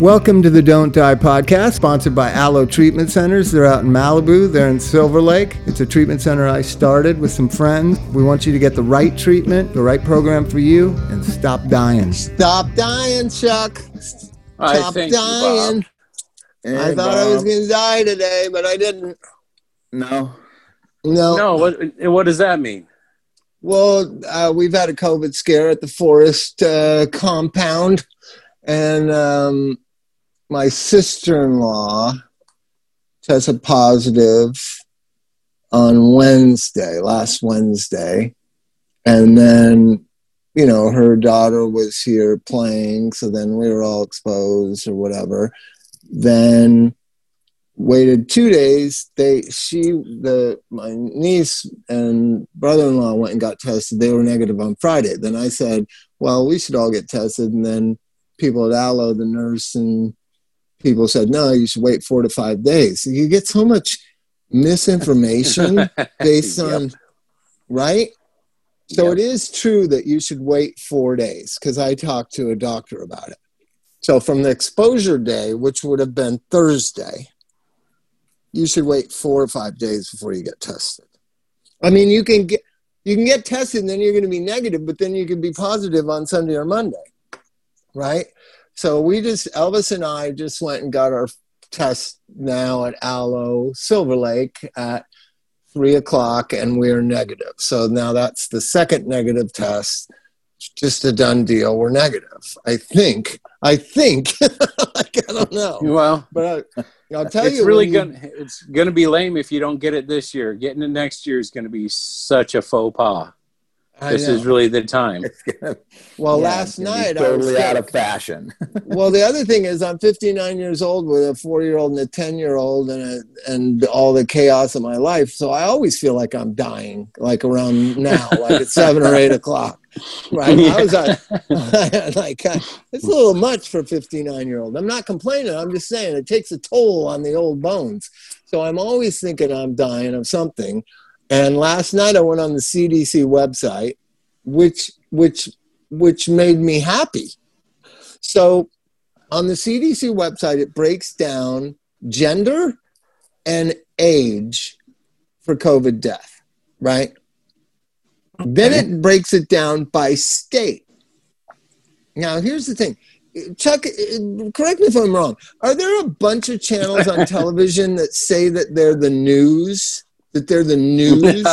Welcome to the Don't Die podcast, sponsored by Alo Treatment Centers. They're out in Malibu, they're in Silver Lake. It's a treatment center I started with some friends. We want you to get the right treatment, the right program for you, and stop dying. Stop dying, Chuck. I Stop thank you, dying. Bob. I thought I was going to die today, but I didn't. No. No. No, what what does that mean? Well, uh, we've had a COVID scare at the forest uh, compound, and um, my sister in law tested positive on Wednesday, last Wednesday. And then, you know, her daughter was here playing, so then we were all exposed or whatever. Then waited two days. They she the my niece and brother-in-law went and got tested. They were negative on Friday. Then I said, well, we should all get tested. And then people at Alo, the nurse and people said, no, you should wait four to five days. You get so much misinformation based Yep. on right. So Yep. it is true that you should wait four days because I talked to a doctor about it. So from the exposure day, which would have been Thursday, you should wait four or five days before you get tested. I mean, you can get you can get tested and then you're going to be negative, but then you can be positive on Sunday or Monday, right? So we just Elvis and I just went and got our test now at Alo Silver Lake at three o'clock, and we're negative. So now that's the second negative test. It's just a done deal. We're negative. I think. I think. like, I don't know. Well, But I, I'll tell it's you, It's really when gonna it's gonna be lame if you don't get it this year. Getting it next year is gonna be such a faux pas. I This know. is really the time. well, Yeah, last it's gonna night I was totally out sick. of fashion. well, the other thing is, I'm 59 years old with a four year old and a 10 year old, and a, and all the chaos of my life. So I always feel like I'm dying, like around now, like at seven or eight o'clock. Right? I was on, like, uh, it's a little much for a 59 year old. I'm not complaining. I'm just saying it takes a toll on the old bones. So I'm always thinking I'm dying of something. And last night I went on the CDC website, which which which made me happy. So on the CDC website, it breaks down gender and age for COVID death, right? Then it breaks it down by state. Now, here's the thing. Chuck, correct me if I'm wrong. Are there a bunch of channels on television that say that they're the news? That they're the news?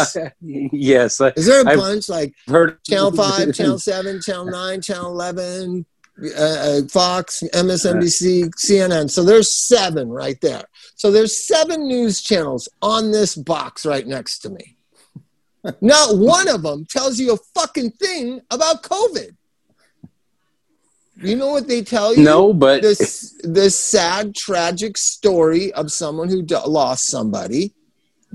yes, I- Is there a I've bunch like heard Channel 5, Channel 7, Channel 9, Channel 11, uh, uh, Fox, MSNBC, CNN. So there's seven right there. So there's seven news channels on this box right next to me. Not one of them tells you a fucking thing about COVID. You know what they tell you? No, but this this sad tragic story of someone who d- lost somebody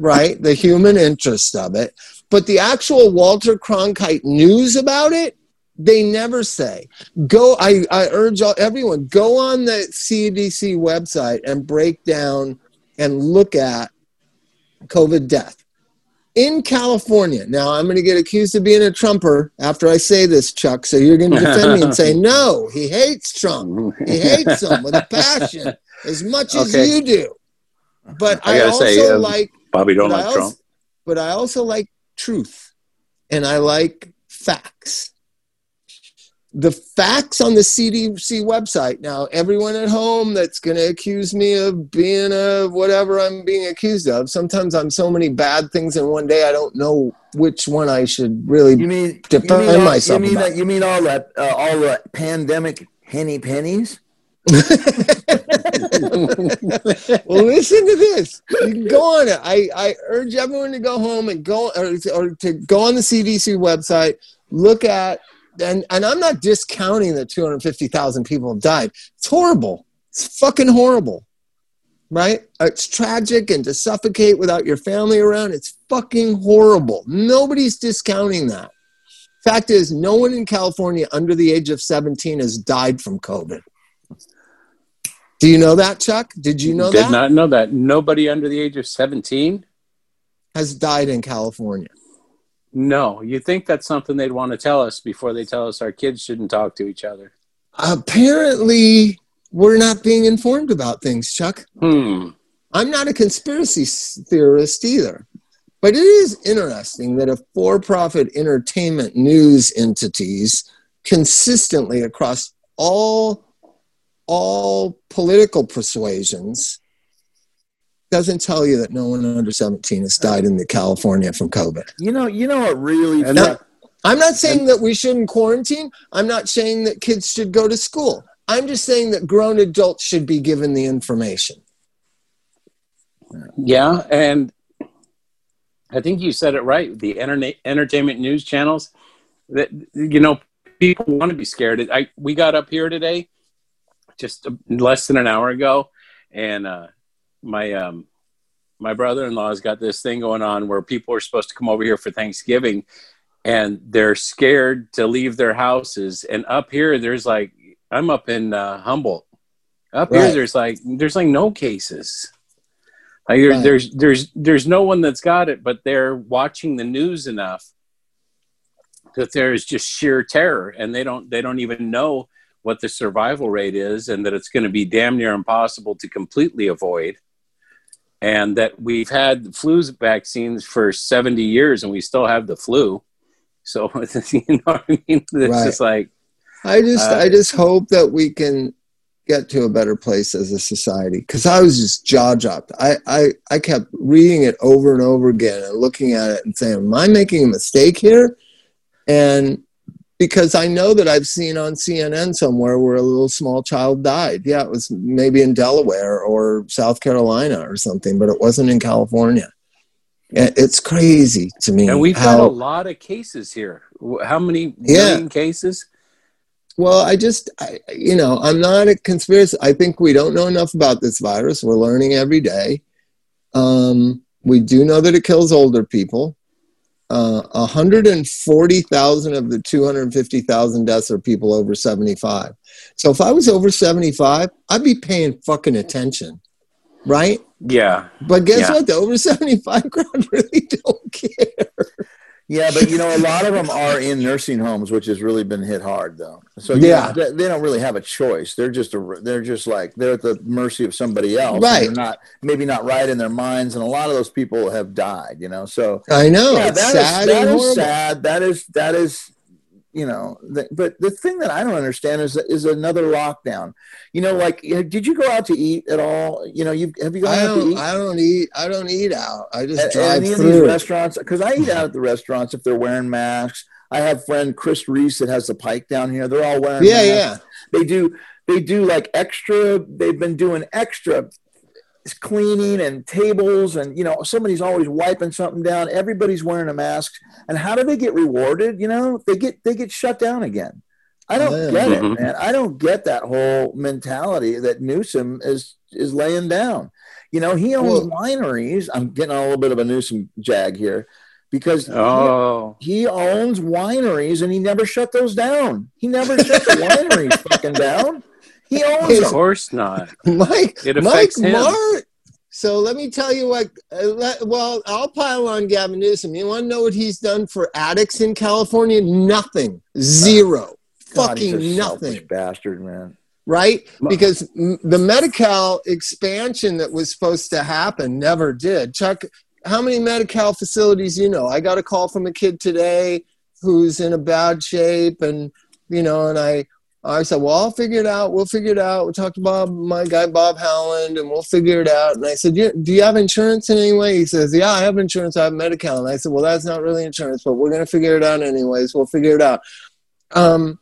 right the human interest of it but the actual walter cronkite news about it they never say go i, I urge all, everyone go on the cdc website and break down and look at covid death in California. Now, I'm going to get accused of being a Trumper after I say this, Chuck. So you're going to defend me and say, no, he hates Trump. He hates him with a passion as much as you do. But I I, also say, um, like, Bobby don't but like also, Trump. but I also like truth, and I like facts. The facts on the CDC website. Now, everyone at home that's going to accuse me of being a whatever I'm being accused of. Sometimes I'm so many bad things in one day. I don't know which one I should really You mean Defend you mean all, myself You mean about that? You mean all that? Uh, all the pandemic henny pennies? well, listen to this. You can go on it. I, I urge everyone to go home and go or, or to go on the CDC website, look at and and I'm not discounting that 250,000 people have died. It's horrible. It's fucking horrible. Right? It's tragic and to suffocate without your family around, it's fucking horrible. Nobody's discounting that. Fact is, no one in California under the age of 17 has died from COVID. Do you know that, Chuck? Did you know Did that? Did not know that. Nobody under the age of 17? Has died in California. No. You think that's something they'd want to tell us before they tell us our kids shouldn't talk to each other. Apparently, we're not being informed about things, Chuck. Hmm. I'm not a conspiracy theorist either. But it is interesting that if for profit entertainment news entities consistently across all, all political persuasions doesn't tell you that no one under 17 has died in the California from COVID. You know, you know what really Now, that- I'm not saying that we shouldn't quarantine. I'm not saying that kids should go to school. I'm just saying that grown adults should be given the information. Yeah, and I think you said it right. The internet entertainment news channels that you know people want to be scared. I we got up here today just less than an hour ago, and uh, my um, my brother-in-law's got this thing going on where people are supposed to come over here for Thanksgiving, and they're scared to leave their houses. And up here, there's like I'm up in uh, Humboldt. Up here, there's like there's like no cases. Like there, Right. there's there's there's no one that's got it, but they're watching the news enough that there's just sheer terror, and they don't they don't even know what the survival rate is, and that it's going to be damn near impossible to completely avoid, and that we've had flu vaccines for seventy years, and we still have the flu. So you know what I mean? It's Right. just like I just Uh, I just hope that we can get to a better place as a society because I was just jaw dropped. I, I I kept reading it over and over again and looking at it and saying, "Am I making a mistake here?" And because I know that I've seen on CNN somewhere where a little small child died. Yeah, it was maybe in Delaware or South Carolina or something, but it wasn't in California. It- It's crazy to me. And we've how, got a lot of cases here. How many Yeah. million cases? Well, I just, I, you know, I'm not a conspiracy. I think we don't know enough about this virus. We're learning every day. Um, we do know that it kills older people. Uh, 140,000 of the 250,000 deaths are people over 75. So if I was over 75, I'd be paying fucking attention, right? Yeah. But guess Yeah. what? The over 75 crowd really don't care. Yeah, but you know, a lot of them are in nursing homes, which has really been hit hard, though. So Yeah. know, they, they don't really have a choice. They're just a, they're just like they're at the mercy of somebody else. Right. They're not maybe not right in their minds, and a lot of those people have died. You know, so I know. yeah, it's that is sad that and is sad. That is that is you know. The, but the thing that I don't understand is is another lockdown. You know, like did you go out to eat at all? You know, you have you gone I out to don't, eat? I don't eat. I don't eat out. I just at drive any of these through. restaurants because I eat out at the restaurants if they're wearing masks. I have friend Chris Reese that has the Pike down here. They're all wearing Yeah, masks. They do they do like extra. They've been doing extra cleaning and tables and you know somebody's always wiping something down. Everybody's wearing a mask. And how do they get rewarded? You know they get they get shut down again. I don't Yeah. get it, mm-hmm. man. I don't get that whole mentality that Newsom is is laying down. You know, he owns Well- wineries. I'm getting a little bit of a Newsom jag here because he- Oh. he, owns wineries and he never shut those down. He never shut the wineries fucking down. He owns Of course not. Mike, It Mike him. Mart. So let me tell you what. Uh, let, well, I'll pile on Gavin Newsom. You want to know what he's done for addicts in California? Nothing. Zero. God, Fucking nothing. bastard, man. Right? Because m- the Medi-Cal expansion that was supposed to happen never did. Chuck, how many Medi-Cal facilities you know? I got a call from a kid today who's in a bad shape, and you know, and I I said, well, I'll figure it out. We'll figure it out. We talked to Bob, my guy, Bob Howland, and we'll figure it out. And I said, "You- do you have insurance in any way? He says, yeah, I have insurance. I have Medi-Cal. And I said, well, that's not really insurance, but we're going to figure it out anyways. We'll figure it out. Um,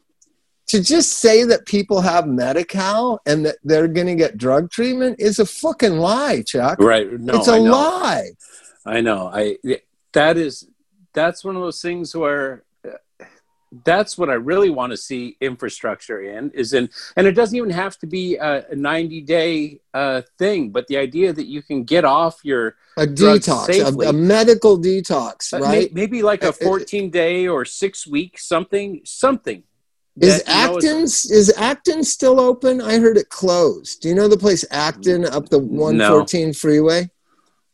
to just say that people have Medi-Cal and that they're going to get drug treatment is a fucking lie, Chuck. Right. No, it's a I lie. I know. I that is that's one of those things where that's what I really want to see infrastructure in is in, and it doesn't even have to be a, a 90 day uh, thing, but the idea that you can get off your A detox, a, a medical detox, uh, may- right? maybe like Uh, a 14 day or six week something, something. Is that, know, is- Acton's is Acton still open? I heard it closed. Do you know the place Acton up the 114 freeway?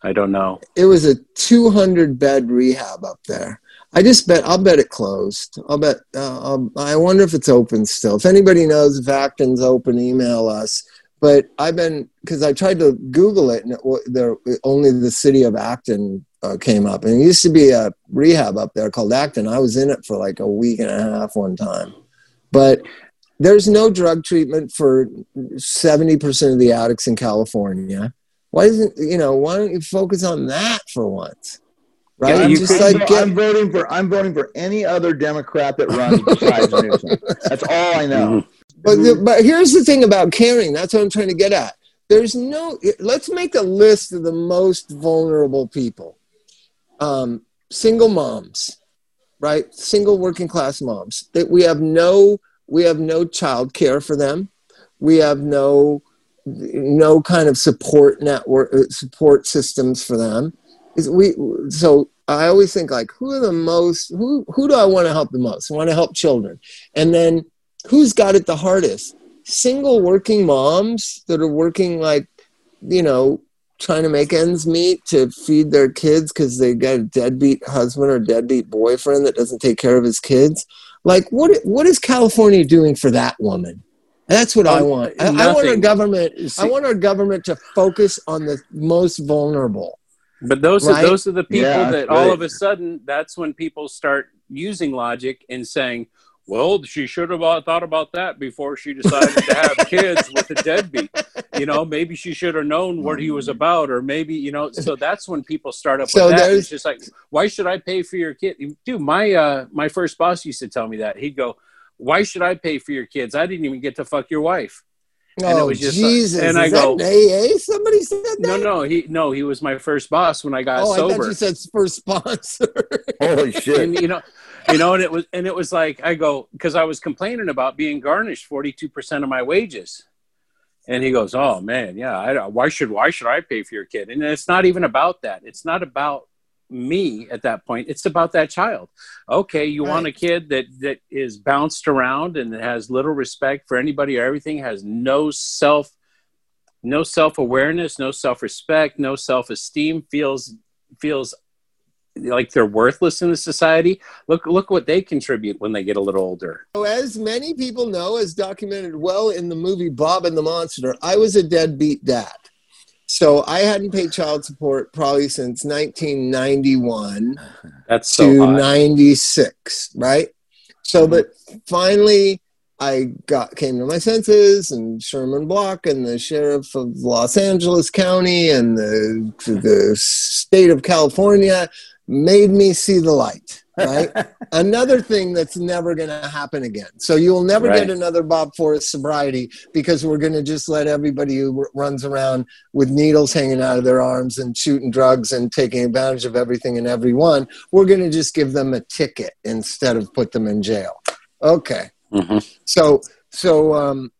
I don't know. It was a 200 bed rehab up there. I just bet I'll bet it closed. I'll bet. Uh, um, I wonder if it's open still. If anybody knows if Acton's open, email us. But I've been because I tried to Google it, and it, there only the city of Acton uh, came up, and it used to be a rehab up there called Acton. I was in it for like a week and a half one time, but there's no drug treatment for seventy percent of the addicts in California. Why isn't you know? Why don't you focus on that for once? Right? Yeah, just like get, I'm voting for I'm voting for any other Democrat that runs besides Newsom. That's all I know. Mm-hmm. But the, but here's the thing about caring. That's what I'm trying to get at. There's no. Let's make a list of the most vulnerable people. Um, single moms, right? Single working class moms. That we have no we have no child care for them. We have no no kind of support network uh, support systems for them is we so I always think like who are the most who who do I want to help the most? I want to help children. And then who's got it the hardest? Single working moms that are working like, you know, trying to make ends meet to feed their kids because they got a deadbeat husband or deadbeat boyfriend that doesn't take care of his kids. Like what what is California doing for that woman? That's what um, I want. I, I want our government. I want our government to focus on the most vulnerable but those right? are those are the people yeah, that all of a sudden that's when people start using logic and saying, "Well, she should have thought about that before she decided to have kids with a deadbeat." You know, maybe she should have known what he was about, or maybe you know. So that's when people start up so with that. It's just like, why should I pay for your kid? Dude, my uh, my first boss used to tell me that. He'd go, "Why should I pay for your kids? I didn't even get to fuck your wife." And oh, it was just Jesus! and I go, AA? Somebody said that. No, no, he no, he was my first boss when I got oh, sober. I thought you said first sponsor. Holy shit! And, you know, you know, and it was and it was like I go because I was complaining about being garnished forty two percent of my wages, and he goes, "Oh man, yeah, I, why should why should I pay for your kid?" And it's not even about that. It's not about me at that point it's about that child. Okay you right. want a kid that that is bounced around and has little respect for anybody or everything has no self no self-awareness no self-respect no self-esteem feels feels like they're worthless in the society. Look look what they contribute when they get a little older. So as many people know as documented well in the movie bob and the monster i was a deadbeat dad so I hadn't paid child support probably since 1991 That's so to 96, right? So, mm-hmm. but finally, I got came to my senses, and Sherman Block and the sheriff of Los Angeles County and the the state of California made me see the light right? another thing that's never going to happen again. So you will never right. get another Bob Forrest sobriety because we're going to just let everybody who runs around with needles hanging out of their arms and shooting drugs and taking advantage of everything and everyone, we're going to just give them a ticket instead of put them in jail. Okay. Mm-hmm. So, so, um,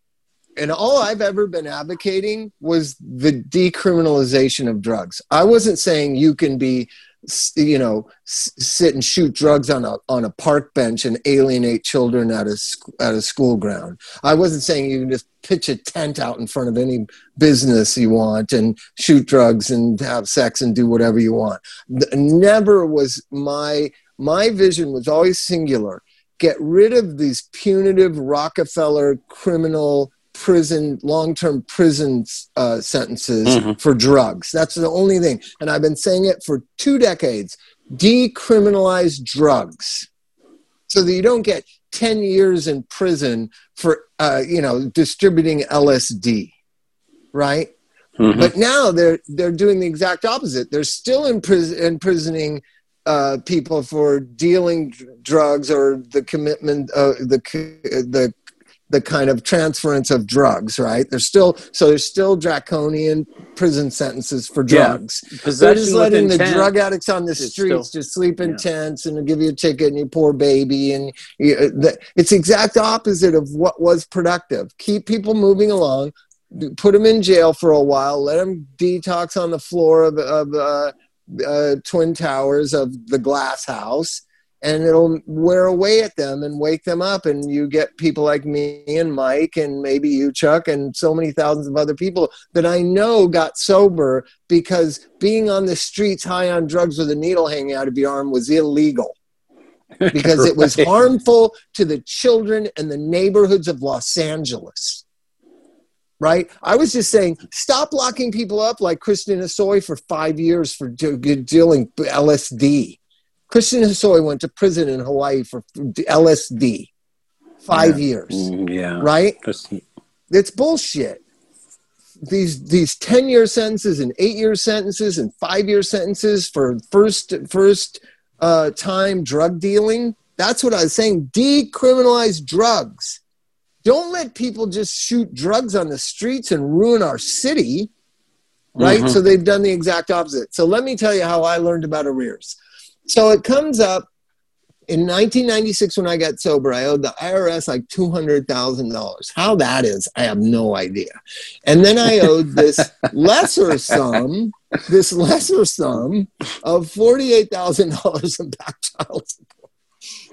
and all I've ever been advocating was the decriminalization of drugs. I wasn't saying you can be you know sit and shoot drugs on a on a park bench and alienate children at a at a school ground. I wasn't saying you can just pitch a tent out in front of any business you want and shoot drugs and have sex and do whatever you want. Never was my my vision was always singular. Get rid of these punitive Rockefeller criminal prison, long term prison uh, sentences mm-hmm. for drugs. That's the only thing. And I've been saying it for two decades decriminalize drugs so that you don't get 10 years in prison for, uh, you know, distributing LSD, right? Mm-hmm. But now they're they're doing the exact opposite. They're still impris- imprisoning uh, people for dealing drugs or the commitment, uh, the the the kind of transference of drugs, right? There's still so there's still draconian prison sentences for drugs. Yeah. They're just letting the drug addicts on the streets still, just sleep in yeah. tents and give you a ticket and you poor baby and you, uh, the, it's exact opposite of what was productive. Keep people moving along, put them in jail for a while, let them detox on the floor of, of uh, uh, Twin Towers of the glass house and it'll wear away at them and wake them up and you get people like me and mike and maybe you chuck and so many thousands of other people that i know got sober because being on the streets high on drugs with a needle hanging out of your arm was illegal because it was harmful to the children and the neighborhoods of Los Angeles. Right? I was just saying, stop locking people up like Christian Hosoi for five years for de- dealing LSD. Christian Hosoi went to prison in Hawaii for LSD. Five years, Mm, yeah. right? It's bullshit. These these ten year sentences and eight year sentences and five year sentences for first first uh, time drug dealing. That's what I was saying. Decriminalize drugs. Don't let people just shoot drugs on the streets and ruin our city. Right? Mhm. So they've done the exact opposite. So let me tell you how I learned about arrears. So it comes up in 1996 when I got sober, I owed the IRS like $200,000. How that is, I have no idea. And then I owed this lesser sum, this lesser sum of $48,000 in back child support.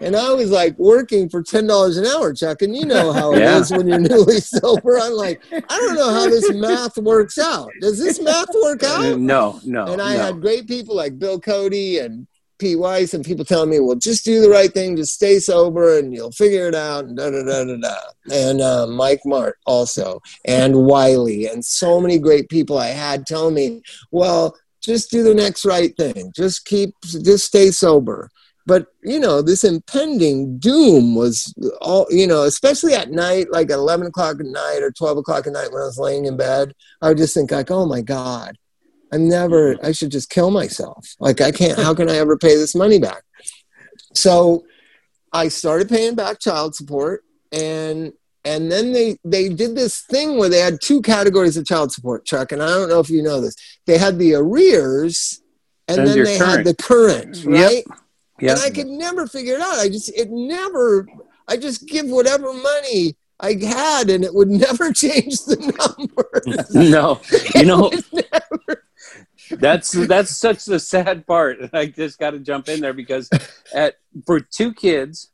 And I was like working for $10 an hour, Chuck. And you know how it is Yeah. when you're newly sober. I'm like, I don't know how this math works out. Does this math work uh, out? No, no. and I no. had great people like Bill Cody and Pete Weiss and people telling me, well, just do the right thing, just stay sober and you'll figure it out and da da da da da. And uh, Mike Mart also and Wiley and so many great people I had telling me, well, just do the next right thing. Just keep, just stay sober. But you know, this impending doom was all you know, especially at night, like eleven o'clock at night or twelve o'clock at night when I was laying in bed. I would just think like, oh my god, I'm never. I should just kill myself. Like I can't. How can I ever pay this money back? So I started paying back child support, and and then they they did this thing where they had two categories of child support, Chuck. And I don't know if you know this. They had the arrears, and, then they current. had the current, Yep. right? Yeah. And I could never figure it out. I just it never. I just give whatever money I had, and it would never change the numbers. no, you know that's that's such the sad part. I just got to jump in there because at for two kids,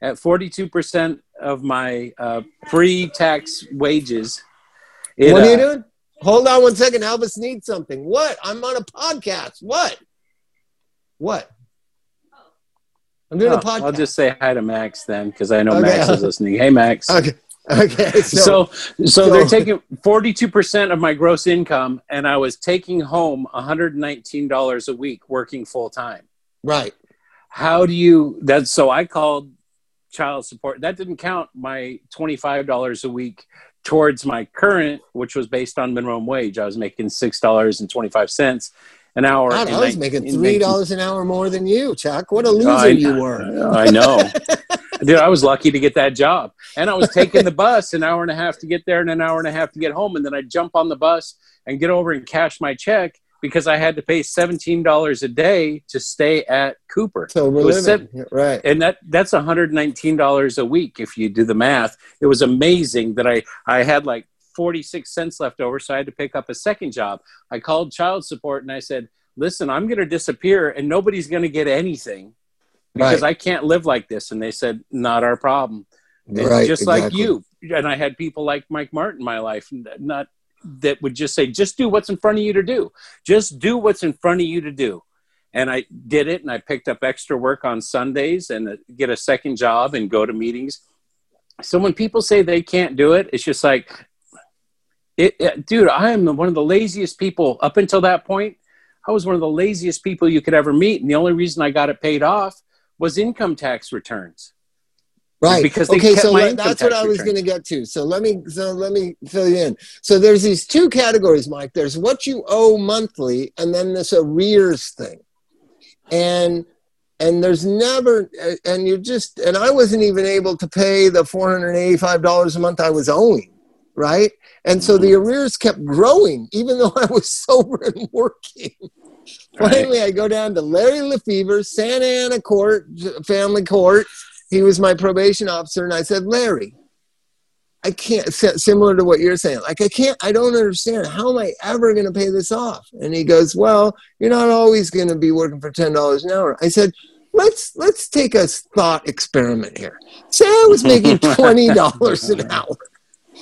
at forty two percent of my uh, pre-tax wages, it, what are you uh, doing? Hold on one second. Elvis needs something. What? I'm on a podcast. What? What? I'm doing oh, a podcast. I'll just say hi to Max then because I know Okay. Max is listening. Hey, Max. okay. Okay. So, so, so, they're taking 42% of my gross income and i was taking home $119 a week working full time right. how do you that's so i called child support that didn't count my $25 a week towards my current which was based on minimum wage i was making $6.25 an hour God, I was making three dollars an hour more than you, Chuck. What a loser I- you were. I know. Dude, I was lucky to get that job. And I was taking the bus an hour and a half to get there and an hour and a half to get home. And then I'd jump on the bus and get over and cash my check because I had to pay $17 a day to stay at Cooper. So we're living. right. And that that's $119 a week if you do the math. It was amazing that I, I had like 46 cents left over. So I had to pick up a second job. I called child support and I said, listen, I'm going to disappear and nobody's going to get anything because Right. I can't live like this. And they said, not our problem. Right, just like you. And I had people like Mike Martin in my life, not that would just say, just do what's in front of you to do. Just do what's in front of you to do. And I did it, and I picked up extra work on Sundays and uh, get a second job and go to meetings. So when people say they can't do it, it's just like, it, it- dude, I am one of the laziest people up until that point. I was one of the laziest people you could ever meet. And the only reason I got it paid off was income tax returns. Right. because they okay, kept so my let- income that's what I was going to get to. So let me so let me fill you in. So there's these two categories, Mike. There's what you owe monthly, and then this arrears thing. And and there's never and you just and I wasn't even able to pay the four hundred eighty-five dollars a month I was owing, right? And so Mm-hmm. the arrears kept growing, even though I was sober and working. Right. Finally, I go down to Larry Lefevre, Santa Ana Court, Family Court. He was my probation officer, and I said, Larry, I can't. si- Similar to what you're saying, like I can't. I don't understand. How am I ever going to pay this off? And he goes, Well, you're not always going to be working for ten dollars an hour. I said. Let's let's take a thought experiment here. Say I was making twenty dollars an hour.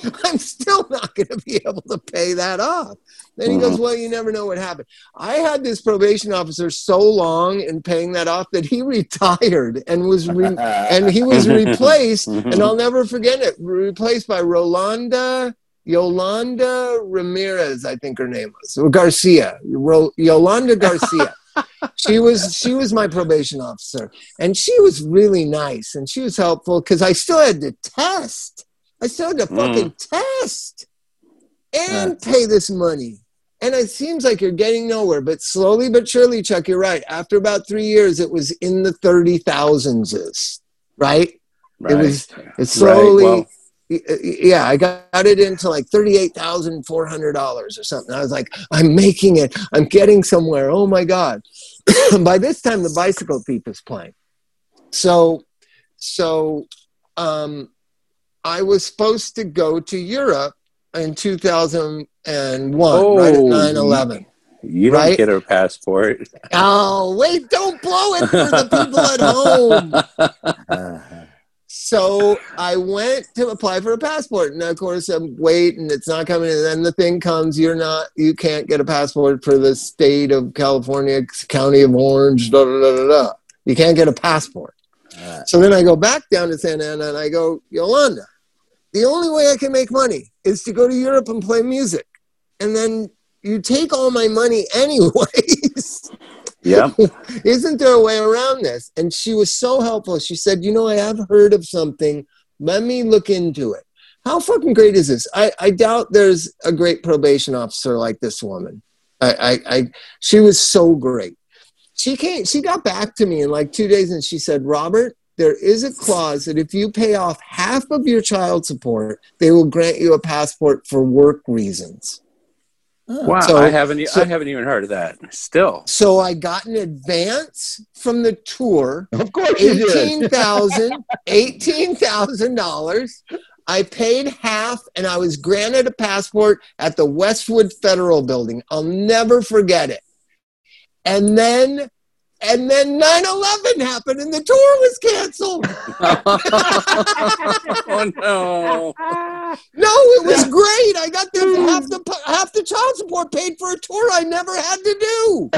I'm still not going to be able to pay that off. Then he goes, mm-hmm. Well, you never know what happened. I had this probation officer so long in paying that off that he retired and was re- and he was replaced, mm-hmm. and I'll never forget it, replaced by Rolanda Yolanda Ramirez, I think her name was, or Garcia, Ro- Yolanda Garcia. she was she was my probation officer, and she was really nice, and she was helpful because I still had to test. I still had to Mm. fucking test and pay this money. And it seems like you're getting nowhere, but slowly but surely, Chuck, you're right. After about three years, it was in the thirty thousands, right? Right. was- It slowly, well- y- y- yeah, I got it into like thirty-eight thousand four hundred dollars or something. I was like, I'm making it. I'm getting somewhere. Oh my god! By this time, the bicycle thief is playing. So, so, um, I was supposed to go to Europe in two thousand and one, right at Oh, 9-11. You don't Right? get a passport. Oh, wait! Don't blow it for the people at home. So I went to apply for a passport, and of course I'm waiting. It's not coming, and then the thing comes. You're not. You can't get a passport for the state of California, county of Orange. Da da da. da. You can't get a passport. So then I go back down to Santa Ana, and I go, Yolanda. The only way I can make money is to go to Europe and play music, and then you take all my money anyways. Yeah. Isn't there a way around this? And she was so helpful. She said, You know, I have heard of something. Let me look into it. How fucking great is this? I, I doubt there's a great probation officer like this woman. I, I, I she was so great. She came, she got back to me in like two days and she said, Robert, there is a clause that if you pay off half of your child support, they will grant you a passport for work reasons. Wow. So- I haven't. so- I haven't even heard of that. Still. So I got an advance from the tour Of course you did. eighteen thousand eighteen thousand dollars i paid half and i was granted a passport at the westwood federal building i'll never forget it and then and then 9-11 happened and the tour was canceled oh no. no it was great i got the half the half the child support paid for a tour i never had to do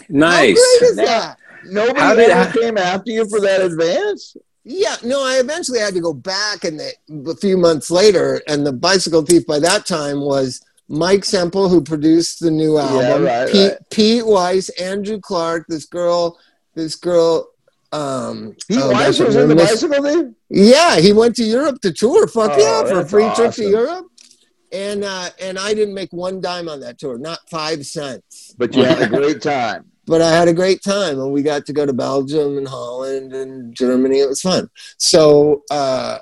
Nice. how great is Now- that Nobody How did- ever came after you for that advance. Yeah, no, I eventually had to go back and the, a few months later, and the bicycle thief by that time was Mike Semple, who produced the new album, right, Pete, right. Pete Weiss, Andrew Clark, this girl, this girl. Um, Pete oh, Weiss was in the bicycle thief? Yeah, he went to Europe to tour. Fuck Oh, yeah, for a free trip to. Europe. And uh, and I didn't make one dime on that tour, not five cents. But you had a great time. but I had a great time, and we got to go to Belgium and Holland and Germany. It was fun. So, uh,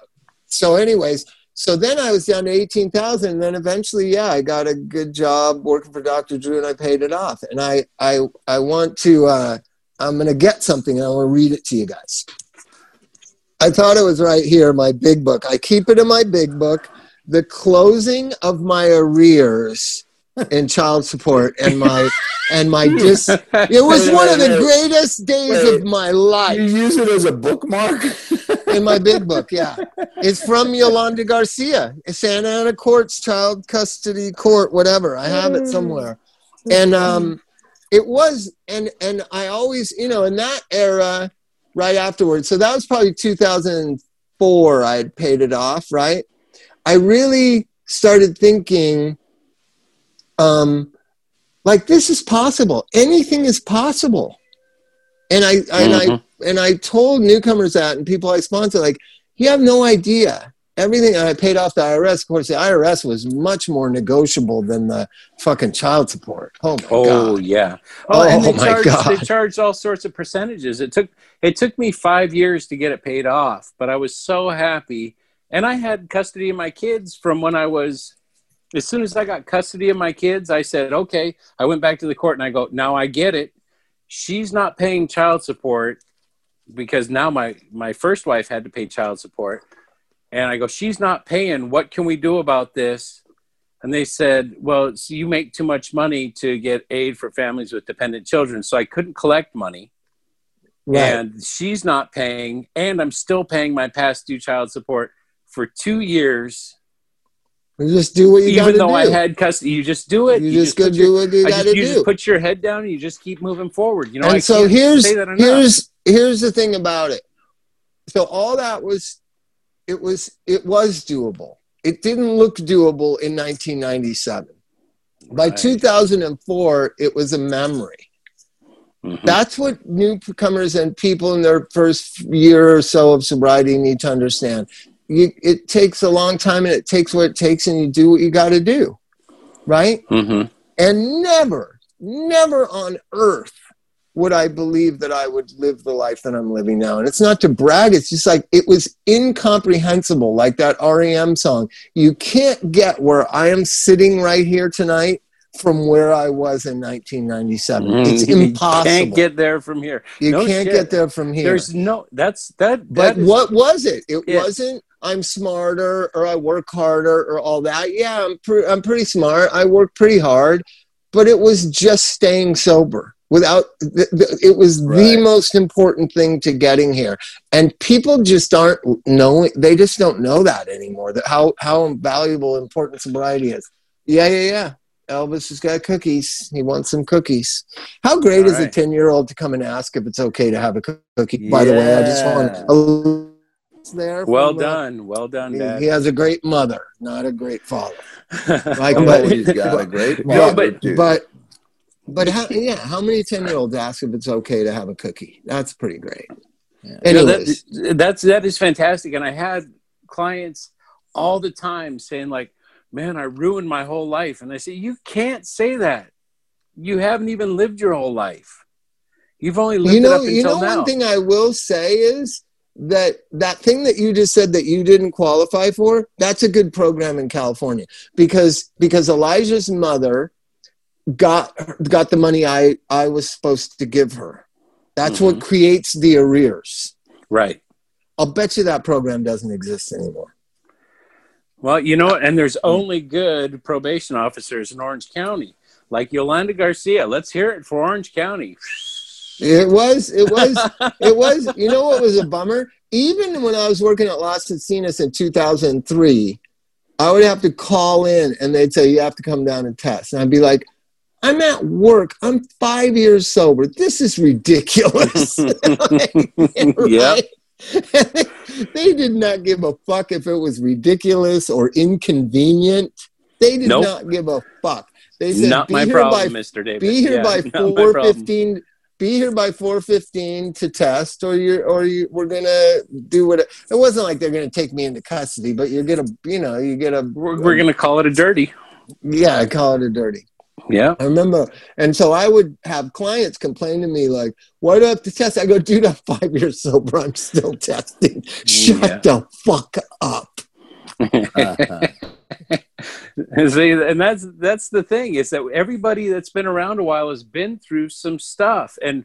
so anyways, so then I was down to eighteen thousand, and then eventually, yeah, I got a good job working for Dr. Drew, and I paid it off. And I, I, I want to. Uh, I'm going to get something, and I want to read it to you guys. I thought it was right here, my big book. I keep it in my big book. The closing of my arrears in child support and my and my dis it was Wait, one of the wait, greatest days of my life. You use it as a bookmark? in my big book yeah. It's from yolanda garcia santa ana courts child custody court whatever. I have it somewhere. And um it was and and i always you know in that era right afterwards so that was probably 2004 i had paid it off right? I really started thinking um like this is possible. Anything is possible and i and i Mhm. and i told newcomers that and people i sponsor like you have no idea everything and i paid off the irs of course the irs was much more negotiable than the fucking child support oh my Oh god yeah. Oh, and they my charged, They charged all sorts of percentages. It took it took me five years to get it paid off, but I was so happy, and I had custody of my kids from when I was. As soon as I got custody of my kids, I said, "Okay." I went back to the court and I go, "Now I get it. She's not paying child support because now my my first wife had to pay child support." And I go, "She's not paying. What can we do about this?" And they said, well, you make too much money to get aid for families with dependent children. So I couldn't collect money. right And she's not paying. And I'm still paying my past due child support for two years. You just do what you got to do. Even though I had custody, you just do it. you, just go do your- what you got to do. You just put your head down and you just keep moving forward. You know, I and so can't here's say that enough. here's here's the thing about it. So all that was it was it was doable. It didn't look doable in 1997. By 2004, it was a memory. Mhm. That's what newcomers and people in their first year or so of sobriety need to understand. You, it takes a long time and it takes what it takes, and you do what you got to do, right? Mhm. And never, never on earth would I believe that I would live the life that I'm living now. And it's not to brag, it's just like it was incomprehensible, like that REM song. You can't get where I am sitting right here tonight from where I was in 1997. It's Mhm. You impossible. Can't get there from here. you no can't shit. get there from here. There's no. That's that. But that is- what was it? It Yeah. wasn't. I'm smarter, or I work harder, or all that. Yeah, I'm pre- I'm pretty smart. I work pretty hard, but it was just staying sober. Without th- th- it was the most important thing to getting here, and people just aren't knowing. They just don't know that anymore. That how how valuable, important sobriety is. Yeah, yeah, yeah. Elvis has got cookies. He wants some cookies. How great All is a 10 year old to come and ask if it's okay to have a cookie? By the way, I just want Yeah. To. There well from, uh, done. Well done, he, Dad. he has a great mother, not a great father. Like, Oh, but, he's got a great but, father, but, too. but, but how, yeah, how many 10 year olds ask if it's okay to have a cookie? That's pretty great. Yeah. You know, that, that's that is fantastic, and I had clients all the time saying like, "Man, I ruined my whole life," and I say, "You can't say that. You haven't even lived your whole life. You've only lived you know, it up you until know, now." one thing I will say is that that thing that you just said that you didn't qualify for, that's a good program in California because because Elijah's mother got got the money I I was supposed to give her. That's what mm-hmm. creates the arrears. right. I'll bet you that program doesn't exist anymore. Well, you know, and there's only good probation officers in Orange County, like Yolanda Garcia. Let's hear it for Orange County. It was, it was, it was, you know what was a bummer? Even when I was working at Las Encinas in 2003, I would have to call in and they'd say, you have to come down and test. And I'd be like, I'm at work. I'm five years sober. This is ridiculous. like, yeah. they did not give a fuck if it was ridiculous or inconvenient. They did nope. not give a fuck. They said, not be my here problem, by, Mr. Davis. Be here yeah, by 4.15 be here by four fifteen to test, or you're or you we're gonna do what. It wasn't like they're gonna take me into custody, but you get a you know you get a We're, we're going to call it a dirty. yeah i call it a dirty. Yeah. I remember, and so I would have clients complain to me like, "Why do I have to test?" I go, "Dude, I'm five years sober. I'm still testing. Shut Yeah. the fuck up." Uh-huh. And See, and that's that's the thing is that everybody that's been around a while has been through some stuff, and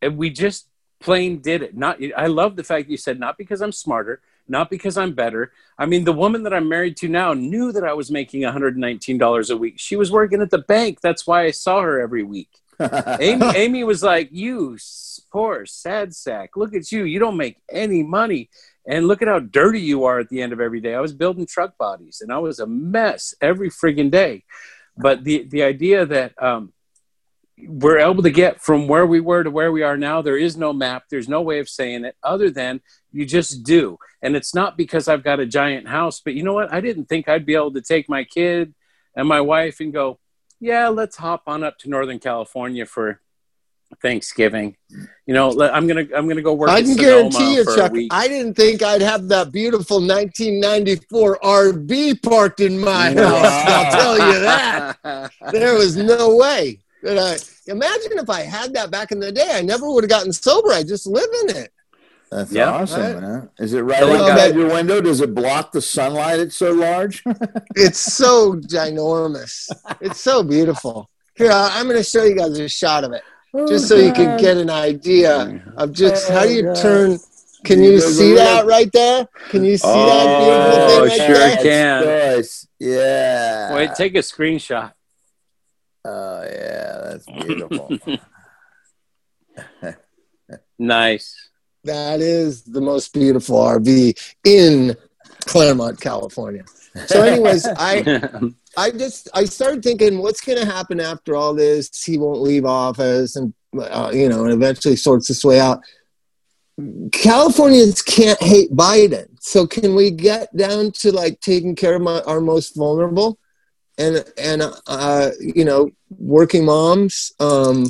and we just plain did it. Not I love the fact that you said not because I'm smarter, not because I'm better. I mean, the woman that I'm married to now knew that I was making 119 dollars a week. She was working at the bank. That's why I saw her every week. Amy, Amy was like, "You poor sad sack. Look at you. You don't make any money, and look at how dirty you are at the end of every day." I was building truck bodies, and I was a mess every friggin' day. But the the idea that um, we're able to get from where we were to where we are now, there is no map. There's no way of saying it other than you just do. And it's not because I've got a giant house, but you know what? I didn't think I'd be able to take my kid and my wife and go, yeah, let's hop on up to Northern California for Thanksgiving. You know, I'm gonna I'm gonna go work. I at can guarantee you, Chuck. I didn't think I'd have that beautiful 1994 RV parked in my house. I'll tell you that. There was no way. That I, imagine if I had that back in the day. I never would have gotten sober. I just live in it. That's Yeah. awesome, Right. man. Is it right So, outside uh, your window? Does it block the sunlight? It's so large. It's so ginormous. It's so beautiful. Here, I'm going to show you guys a shot of it, just oh, so you can get an idea of just oh, how do you Oh, God. turn. Can you see that right there? Can you see that Oh, beautiful thing right sure there? can. Nice. Yeah. Wait, take a screenshot. Oh yeah, that's beautiful. Nice. That is the most beautiful RV in Claremont, California. So, anyways, I I just I started thinking, what's going to happen after all this? He won't leave office, and uh, you know, and eventually sorts this way out. Californians can't hate Biden, so can we get down to like taking care of my, our most vulnerable, and and uh, you know, working moms, um,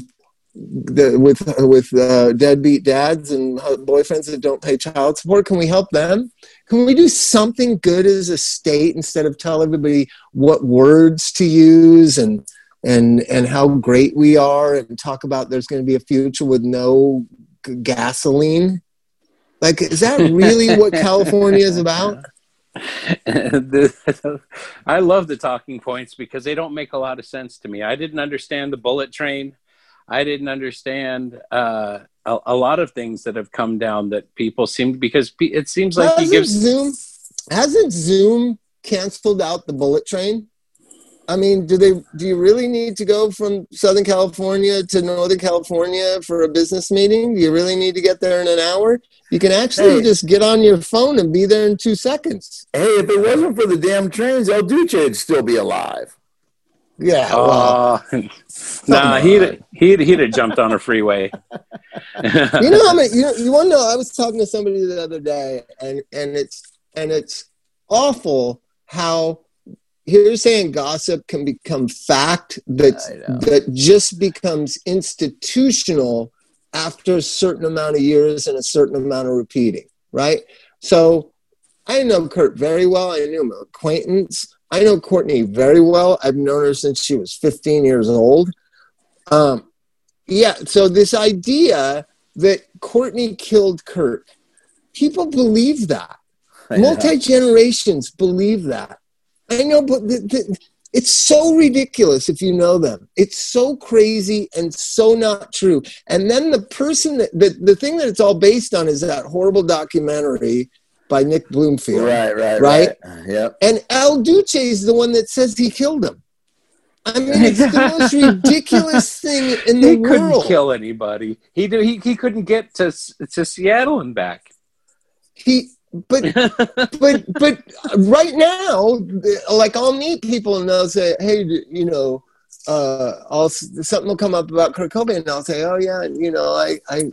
the, with with uh, deadbeat dads and boyfriends that don't pay child support? Can we help them? Can we do something good as a state instead of tell everybody what words to use and and and how great we are and talk about there's going to be a future with no gasoline? Like, is that really what California is about? I love the talking points because they don't make a lot of sense to me. I didn't understand the bullet train I didn't understand uh, a, a, lot of things that have come down that people seem because it seems like hasn't he gives Zoom hasn't Zoom canceled out the bullet train. I mean, do they? Do you really need to go from Southern California to Northern California for a business meeting? Do you really need to get there in an hour? You can actually hey. just get on your phone and be there in two seconds. Hey, if it wasn't for the damn trains, El Duce would still be alive. Yeah. Well, uh, nah, he'd, he'd, he'd have jumped on a freeway. you know, I mean, you, know, you want to know, I was talking to somebody the other day and, and it's, and it's awful how hearsay and gossip can become fact that, that just becomes institutional after a certain amount of years and a certain amount of repeating. Right. So I know Kurt very well. I knew him acquaintance. I know Courtney very well. I've known her since she was 15 years old. Um, yeah, so this idea that Courtney killed Kurt, people believe that. Multi generations believe that. I know, but the, the, it's so ridiculous if you know them. It's so crazy and so not true. And then the person that the, the thing that it's all based on is that horrible documentary by Nick Broomfield. Right, right, right. right? Yep. And El Duce is the one that says he killed him. I mean, it's the most ridiculous thing in the he world. He couldn't kill anybody. He did, he he couldn't get to to Seattle and back. He but but but right now, like I'll meet people and they'll say, "Hey, you know." Uh, I'll something will come up about Kurt Cobain, and I'll say, "Oh yeah, you know, I I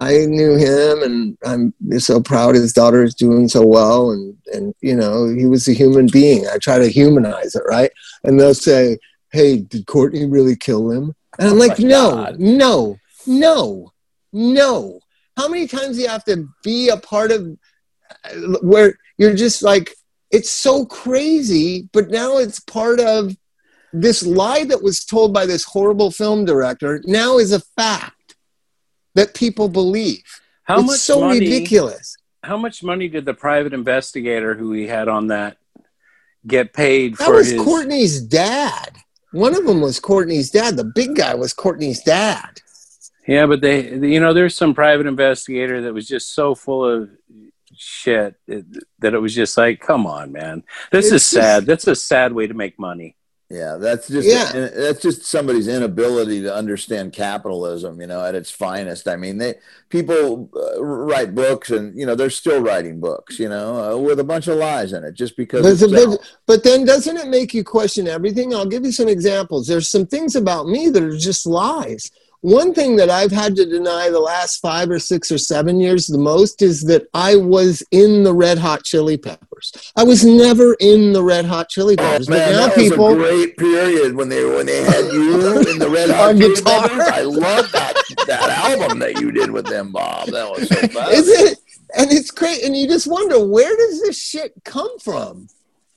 I knew him, and I'm so proud his daughter is doing so well, and and you know he was a human being. I try to humanize it, right? And they'll say, "Hey, did Courtney really kill him?" And I'm oh like, "No, God. no, no, no." How many times do you have to be a part of uh, where you're just like, it's so crazy, but now it's part of this lie that was told by this horrible film director. Now is a fact that people believe. How it's much so money, ridiculous. How much money did the private investigator who he had on that get paid that for was his... Courtney's dad. One of them was Courtney's dad. The big guy was Courtney's dad. Yeah, but they, you know, there's some private investigator that was just so full of shit that it was just like, come on, man, this it's is sad. That's a sad way to make money. Yeah, that's just yeah. that's just somebody's inability to understand capitalism, you know, at its finest. I mean, they people uh, write books, and you know, they're still writing books, you know, uh, with a bunch of lies in it, just because. But, but then, doesn't it make you question everything? I'll give you some examples. There's some things about me that are just lies. One thing that I've had to deny the last five or six or seven years the most is that I was in the Red Hot Chili Peppers. I was never in the Red Hot Chili Peppers. Oh, man, but now that people, was a great period when they when they had you in the Red Hot Chili guitar. Peppers. I love that that album that you did with them, Bob. That was so fun. Is it? And it's great, and you just wonder where does this shit come from?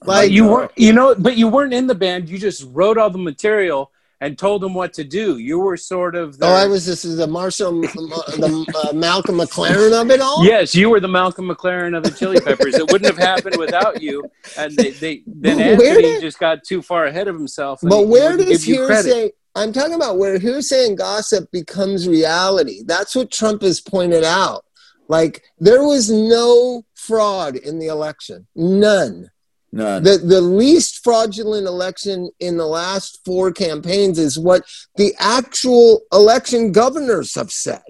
Like you weren't, you know, but you weren't in the band. You just wrote all the material and told them what to do. You were sort of. Their... Oh, I was this is the Marshall, the uh, Malcolm McLaren of it all. Yes, you were the Malcolm McLaren of the Chili Peppers. it wouldn't have happened without you. And they, they then Anthony did... just got too far ahead of himself. But where does hearsay? I'm talking about where hearsay and gossip becomes reality. That's what Trump has pointed out. Like there was no fraud in the election, none. None. The the least fraudulent election in the last four campaigns is what the actual election governors have said.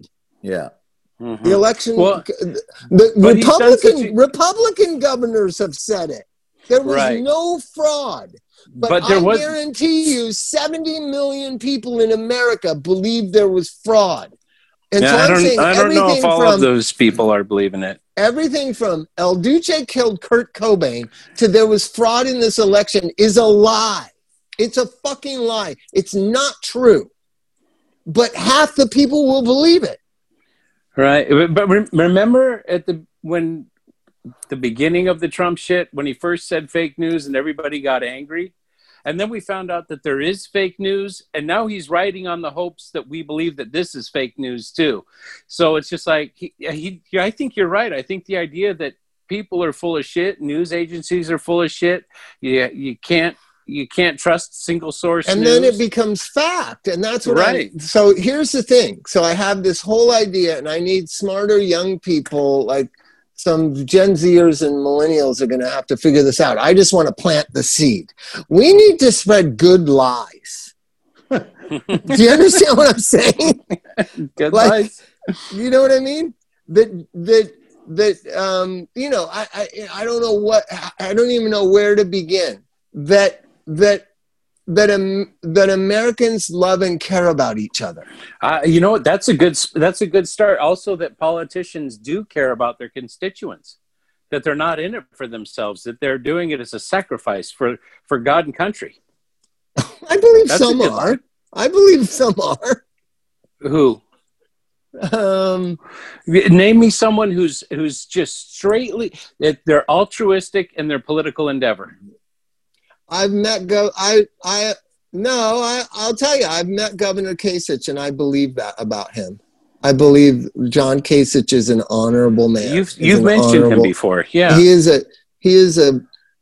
Yeah. Mm-hmm. The election, well, the Republican Republican governors have said it. There was right. no fraud. But, but there I was... guarantee you, 70 million people in America believe there was fraud. And yeah, so I don't, I don't know if all from, of those people are believing it. Everything from El Duce killed Kurt Cobain to there was fraud in this election is a lie. It's a fucking lie. It's not true. But half the people will believe it. Right. But remember at the when the beginning of the Trump shit when he first said fake news and everybody got angry? And then we found out that there is fake news, and now he's writing on the hopes that we believe that this is fake news too. So it's just like he, he I think you're right. I think the idea that people are full of shit, news agencies are full of shit. You you can't you can't trust single source and news. then it becomes fact and that's what right I, so here's the thing so i have this whole idea and i need smarter young people like some Gen Zers and millennials are going to have to figure this out. I just want to plant the seed. We need to spread good lies. Do you understand what I'm saying? Good like, lies. You know what I mean? That that that um, you know, I, I I don't know what I don't even know where to begin. That that that um, that Americans love and care about each other. Uh, you know what? That's a good that's a good start. Also, that politicians do care about their constituents. That they're not in it for themselves. That they're doing it as a sacrifice for for God and country. I believe that's some are. I believe some are. Who? Um, name me someone who's who's just straightly that they're altruistic in their political endeavor. I've met go I I no, I I'll tell you, I've met Governor Kasich and I believe that about him. I believe John Kasich is an honorable man. You've you've mentioned him before. Yeah. He is a he is a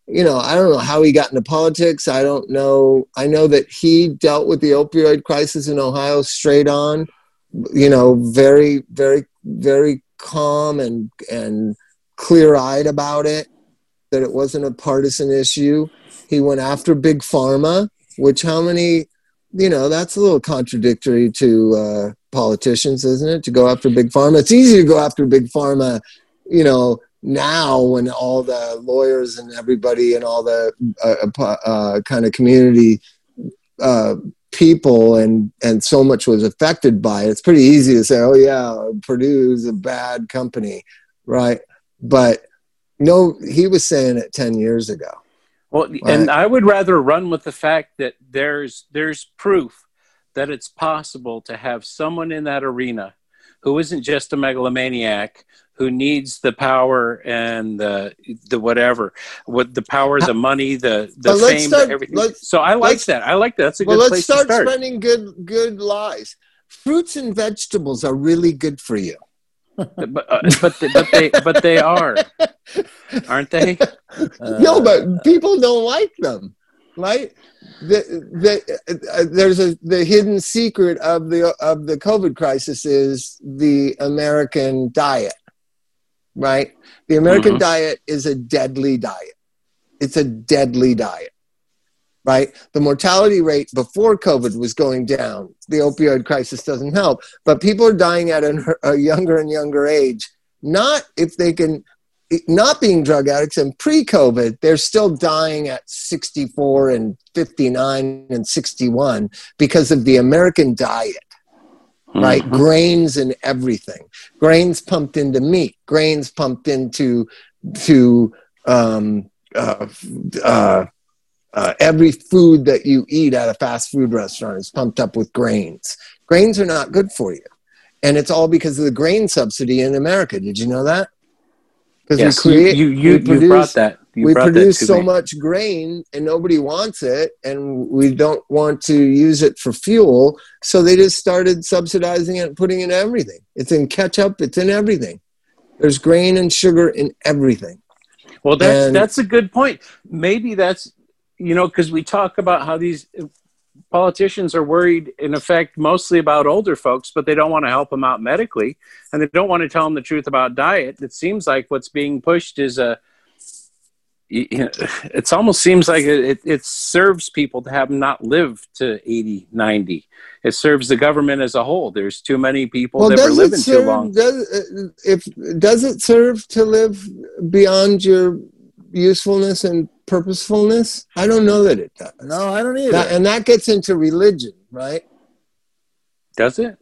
you know, I don't know how he got into politics. I don't know. I know that he dealt with the opioid crisis in Ohio straight on, you know, very, very, very calm and and clear eyed about it, that it wasn't a partisan issue. He went after big pharma, which how many, you know, that's a little contradictory to uh, politicians, isn't it? To go after big pharma. It's easy to go after big pharma, you know, now when all the lawyers and everybody and all the uh, uh, kind of community uh, people and and so much was affected by it. It's pretty easy to say, oh yeah, Purdue's a bad company, right? But no, he was saying it ten years ago. Well, right. and I would rather run with the fact that there's there's proof that it's possible to have someone in that arena who isn't just a megalomaniac who needs the power and the the whatever what the power the money the the fame start, everything. so i like that. I like that. That's a good well, good let's start, start. spreading good good lies. Fruits and vegetables are really good for you but uh, but they, but they but they are, aren't they? Uh, no, but people don't like them, right? The, the, uh, there's a the hidden secret of the of the COVID crisis is the American diet, right? The American mm-hmm. diet is a deadly diet. It's a deadly diet right? The mortality rate before COVID was going down. The opioid crisis doesn't help, but people are dying at a, younger and younger age. Not if they can, not being drug addicts and pre COVID, they're still dying at 64 and 59 and 61 because of the American diet. Right, mm-hmm. grains and everything. Grains pumped into meat. Grains pumped into to um, uh, uh, uh, every food that you eat at a fast food restaurant is pumped up with grains. Grains are not good for you. And it's all because of the grain subsidy in America. Did you know that? Because yes, we create, you, you, you, produce, you brought that. You we brought produce that so me. much grain and nobody wants it, and we don't want to use it for fuel. So they just started subsidizing it and putting it in everything. It's in ketchup, it's in everything. There's grain and sugar in everything. Well, that's and, that's a good point. Maybe that's you know, because we talk about how these politicians are worried, in effect, mostly about older folks, but they don't want to help them out medically, and they don't want to tell them the truth about diet. It seems like what's being pushed is a it almost seems like it, it serves people to have not lived to 80 90 it serves the government as a whole. There's too many people well, that were living serve, too long. does, uh, if does it serve to live beyond your usefulness and purposefulness? I don't know that it does. No i don't either. That, and that gets into religion right? Does it?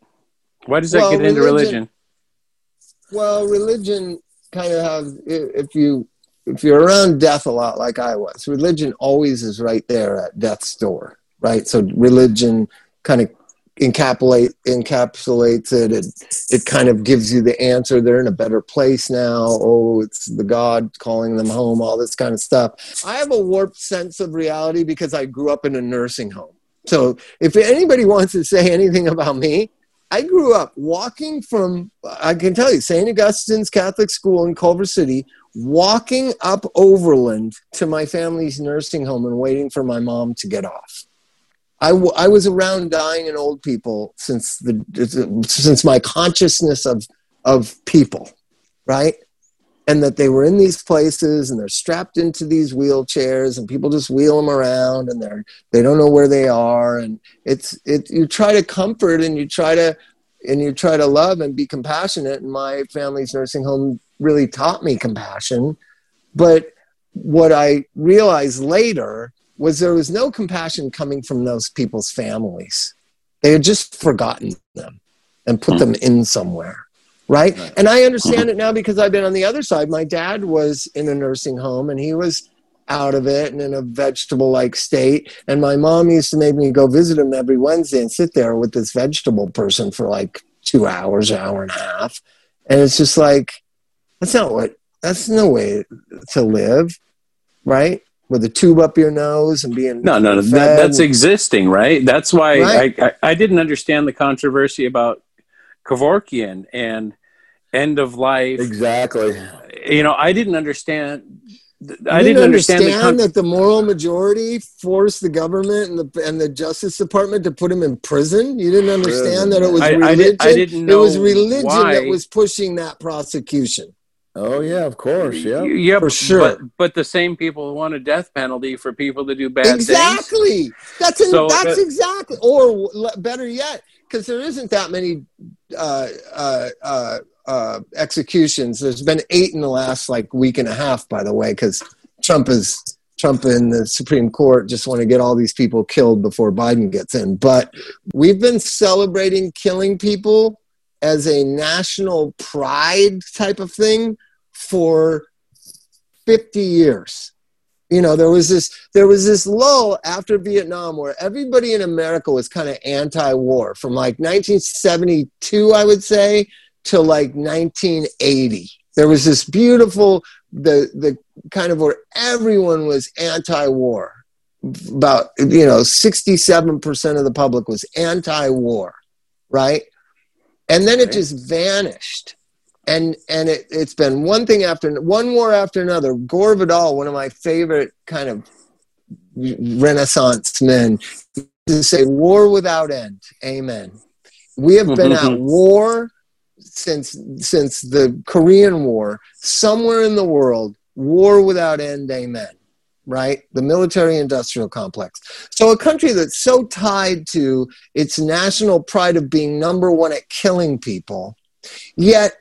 Why does that well, get into religion, religion? Well religion kind of have if you if you're around death a lot like I was, religion always is right there at death's door, right? So religion kind of encapsulate encapsulates it and it kind of gives you the answer they're in a better place now oh it's the god calling them home all this kind of stuff i have a warped sense of reality because i grew up in a nursing home so if anybody wants to say anything about me I grew up walking from, I can tell you, St. Augustine's Catholic School in Culver City, walking up Overland to my family's nursing home and waiting for my mom to get off. I, w- I was around dying and old people since the since my consciousness of of people, right? And that they were in these places and they're strapped into these wheelchairs and people just wheel them around and they're they don't know where they are and it's it you try to comfort and you try to and you try to love and be compassionate and my family's nursing home really taught me compassion. But what I realized later was there was no compassion coming from those people's families. They had just forgotten them and put them in somewhere. Right? And I understand it now because I've been on the other side. My dad was in a nursing home and he was out of it and in a vegetable like state. And my mom used to make me go visit him every Wednesday and sit there with this vegetable person for like two hours, an hour and a half. And it's just like, that's not what. That's no way to live, right? With a tube up your nose and being no, no, no. That, that's existing, right? That's why right? I, I, I didn't understand the controversy about Kevorkian and end of life. Exactly. You know, I didn't understand I didn't, understand, understand the that the moral majority forced the government and the and the Justice Department to put him in prison. You didn't understand that it was I, religion. I, did, didn't know it was religion why. that was pushing that prosecution. Oh yeah, of course, yeah, yeah, for sure. But, but the same people who want a death penalty for people to do bad exactly. things. That's so that's that, exactly, or better yet, because there isn't that many uh, uh, uh, uh, executions. There's been eight in the last like week and a half, by the way, because Trump is Trump and the Supreme Court just want to get all these people killed before Biden gets in. But we've been celebrating killing people as a national pride type of thing for 50 years. You know, there was this there was this lull after Vietnam where everybody in America was kind of anti-war from like 1972, I would say, to like 1980. There was this beautiful, the, the kind of where everyone was anti war. About, you know, 67% of the public was anti war, right? And then it just vanished. And, and it, it's been one thing after one war after another. Gore Vidal, one of my favorite kind of Renaissance men, to say, War without end. Amen. We have been at mm-hmm. war since since the Korean War, somewhere in the world, war without end, amen. Right? The military industrial complex. So, a country that's so tied to its national pride of being number one at killing people, yet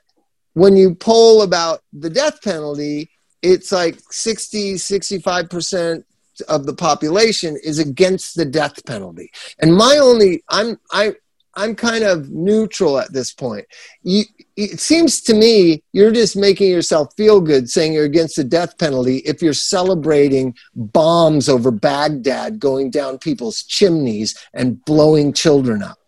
when you poll about the death penalty, it's like 60, 65% of the population is against the death penalty. And my only, I'm, I, I'm kind of neutral at this point. You, it seems to me you're just making yourself feel good saying you're against the death penalty if you're celebrating bombs over Baghdad going down people's chimneys and blowing children up.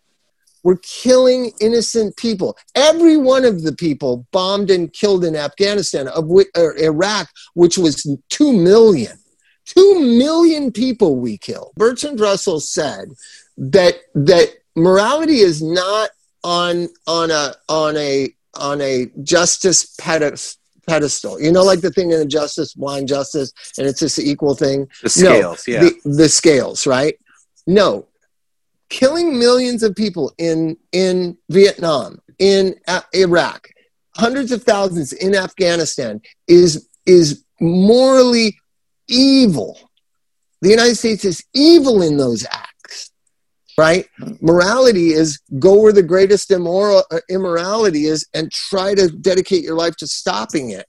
We're killing innocent people. Every one of the people bombed and killed in Afghanistan, of which, or er, Iraq, which was 2 million. 2 million people we killed. Bertrand Russell said that, that morality is not on on a on a on a justice pedestal. You know, like the thing in the justice, blind justice, and it's the equal thing. The scales, no, yeah. The, the scales, right? No, killing millions of people in in Vietnam, in Iraq, hundreds of thousands in Afghanistan is is morally evil. The United States is evil in those acts, right? Morality is go where the greatest immoral, uh, immorality is and try to dedicate your life to stopping it.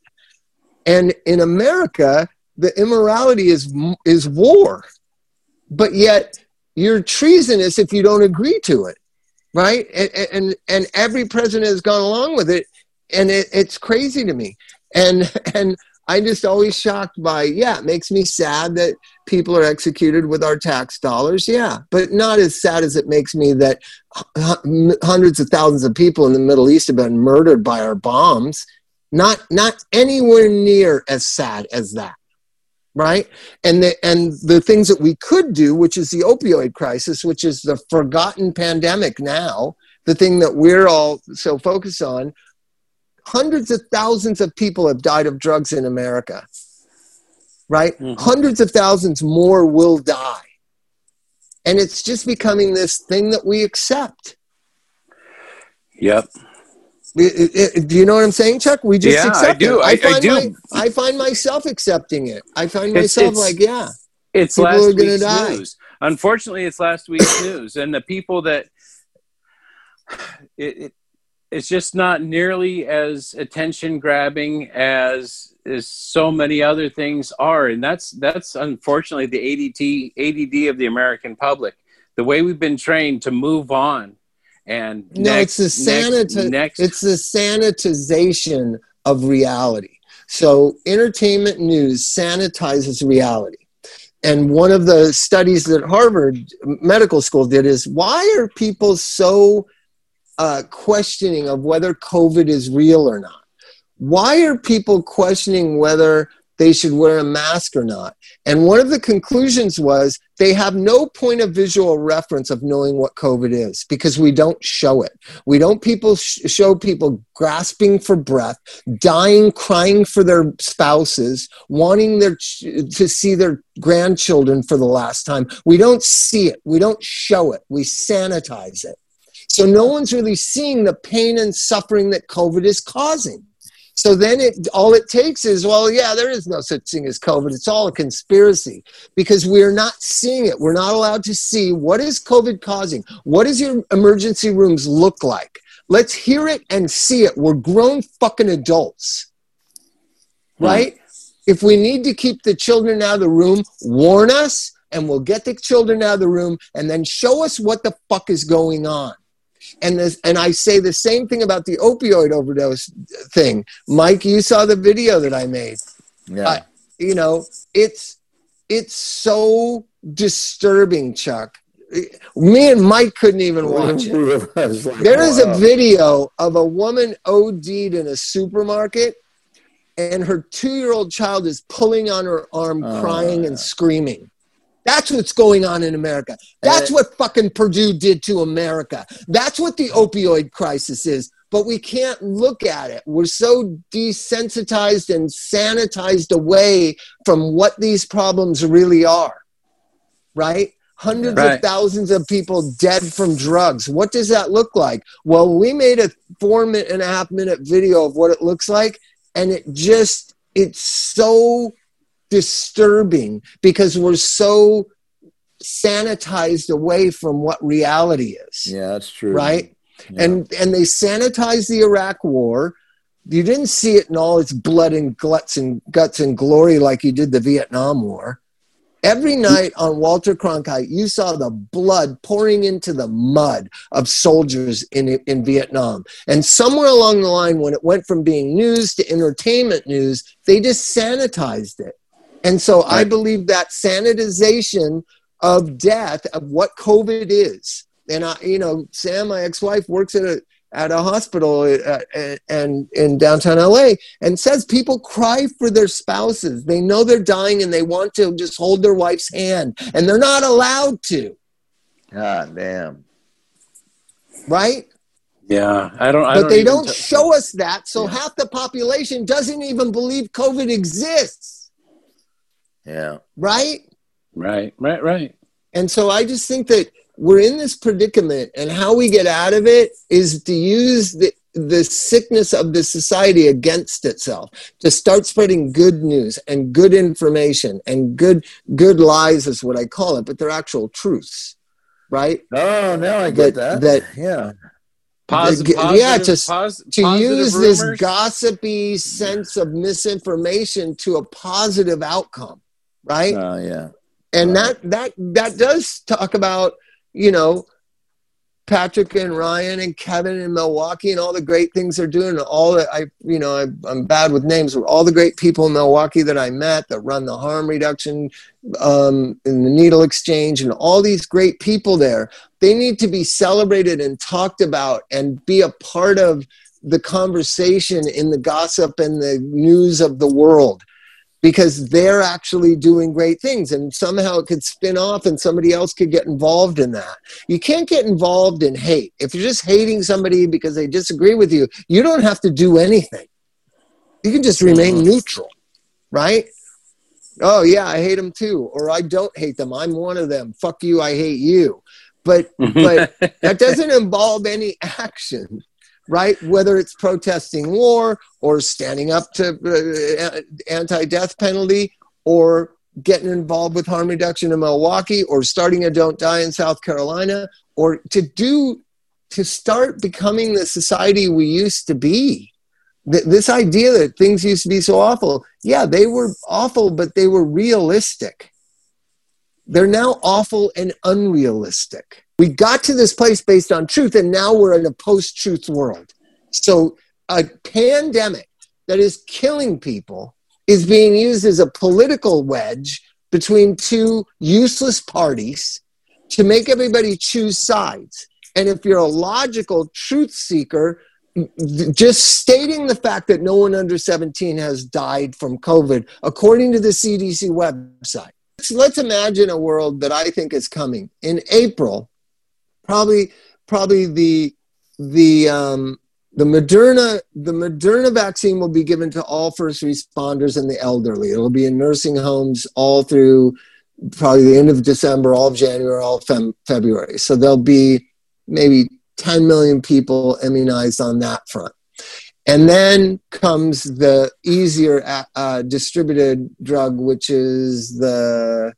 And in America, the immorality is is war, but yet you're treasonous if you don't agree to it, right? And and, and every president has gone along with it, and it, it's crazy to me. And and I'm just always shocked by, yeah, it makes me sad that people are executed with our tax dollars. Yeah, but not as sad as it makes me that hundreds of thousands of people in the Middle East have been murdered by our bombs. Not, not anywhere near as sad as that. Right. And the, and the things that we could do, which is the opioid crisis, which is the forgotten pandemic now, the thing that we're all so focused on, hundreds of thousands of people have died of drugs in America, right? Mm-hmm. Hundreds of thousands more will die. And it's just becoming this thing that we accept. Yep. It, it, it, do you know what I'm saying, Chuck? We just yeah, accept I do. it. I, I find I do. My, I find myself accepting it. I find It's- myself it's- like, yeah, It's People last are gonna week's die. news. Unfortunately, it's last week's news, and the people that it, it it's just not nearly as attention grabbing as as so many other things are, and that's that's unfortunately the ADT ADD of the American public. The way we've been trained to move on, and No, next, it's the sanita- next it's the sanitization of reality. So entertainment news sanitizes reality. And one of the studies that Harvard Medical School did is why are people so uh, questioning of whether COVID is real or not? Why are people questioning whether they should wear a mask or not? And one of the conclusions was they have no point of visual reference of knowing what COVID is because we don't show it. We don't people sh- show people grasping for breath, dying, crying for their spouses, wanting their ch- to see their grandchildren for the last time. We don't see it. We don't show it. We sanitize it. So no one's really seeing the pain and suffering that COVID is causing. So then it all it takes is, well, yeah, there is no such thing as COVID. It's all a conspiracy because we're not seeing it. We're not allowed to see what is COVID causing. What does your emergency rooms look like? Let's hear it and see it. We're grown fucking adults. Hmm. Right? If we need to keep the children out of the room, warn us and we'll get the children out of the room and then show us what the fuck is going on. And this, and I say the same thing about the opioid overdose thing. Mike, you saw the video that I made. Yeah. I- You know, it's it's so disturbing, Chuck. Me and Mike couldn't even watch it. There is a video of a woman OD'd in a supermarket, and her two year old child is pulling on her arm, Oh, crying yeah. and screaming. That's what's going on in America. That's what fucking Purdue did to America. That's what the opioid crisis is. But we can't look at it. We're so desensitized and sanitized away from what these problems really are. Right? Hundreds Right. of thousands of people dead from drugs. What does that look like? Well, we made a four minute and a half minute video of what it looks like, and it just, it's so disturbing because we're so sanitized away from what reality is. Yeah, that's true. right? Yeah. and and they sanitized the iraq war. You didn't see it in all its blood and guts and guts and glory like you did the vietnam war. Every mm-hmm. night on walter cronkite you saw the blood pouring into the mud of soldiers in in vietnam. And somewhere along the line when it went from being news to entertainment news they just sanitized it and so I believe that sanitization of death of what COVID is. And I, you know, Sam, my ex-wife, works at a at a hospital uh, and in downtown LA, and says people cry for their spouses. They know they're dying, and they want to just hold their wife's hand, and they're not allowed to. God damn. Right? Yeah, I don't. I but don't they don't t- show us that, so Yeah. half the population doesn't even believe COVID exists. Yeah. Right? Right, right, right. And so I just think that we're in this predicament, and how we get out of it is to use the the sickness of the society against itself to start spreading good news and good information and good good lies is what I call it, but they're actual truths, right? Oh, now I get that. That, that yeah. Positive, yeah, positive, to, pos- to use rumors. this gossipy sense of misinformation to a positive outcome, right? Oh, yeah. and Right. that that that does talk about you know Patrick and Ryan and Kevin in Milwaukee and all the great things they're doing. and All that I, you know, I, I'm bad with names. All the great people in Milwaukee that I met that run the harm reduction um, and the needle exchange and all these great people there. They need to be celebrated and talked about and be a part of the conversation in the gossip and the news of the world because they're actually doing great things and somehow it could spin off and somebody else could get involved in that. You can't get involved in hate. If you're just hating somebody because they disagree with you, you don't have to do anything. You can just remain mm-hmm. neutral, right? Oh, yeah, I hate them too. Or I don't hate them. I'm one of them. Fuck you, I hate you. But but that doesn't involve any action right? Whether it's protesting war or standing up to uh, anti-death penalty or getting involved with harm reduction in milwaukee or starting a don't die in south carolina or to do to start becoming the society we used to be. This idea that things used to be so awful yeah they were awful but they were realistic. They're now awful and unrealistic. We got to this place based on truth, and now we're in a post truth world. So, a pandemic that is killing people is being used as a political wedge between two useless parties to make everybody choose sides. And if you're a logical truth seeker, just stating the fact that no one under 17 has died from COVID, according to the CDC website. Let's, let's imagine a world that I think is coming in April. Probably, probably the the um, the Moderna the Moderna vaccine will be given to all first responders and the elderly. It'll be in nursing homes all through probably the end of December, all of January, all of fem- February. So there'll be maybe 10 million people immunized on that front. And then comes the easier uh, distributed drug, which is the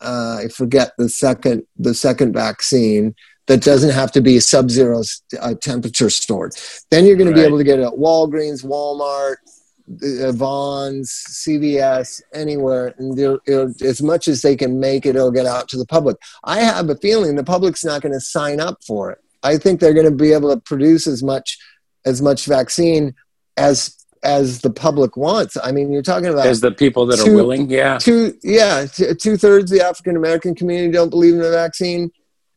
uh, I forget the second the second vaccine that doesn't have to be sub-zero uh, temperature stored. Then you're going to be able to get it at Walgreens, Walmart, uh, Vons, CVS, anywhere, and they'll- as much as they can make it, it'll get out to the public. I have a feeling the public's not going to sign up for it. I think they're going to be able to produce as much as much vaccine as as the public wants. I mean, you're talking about As the people that are willing, yeah. two yeah two thirds of the african american community don't believe in the vaccine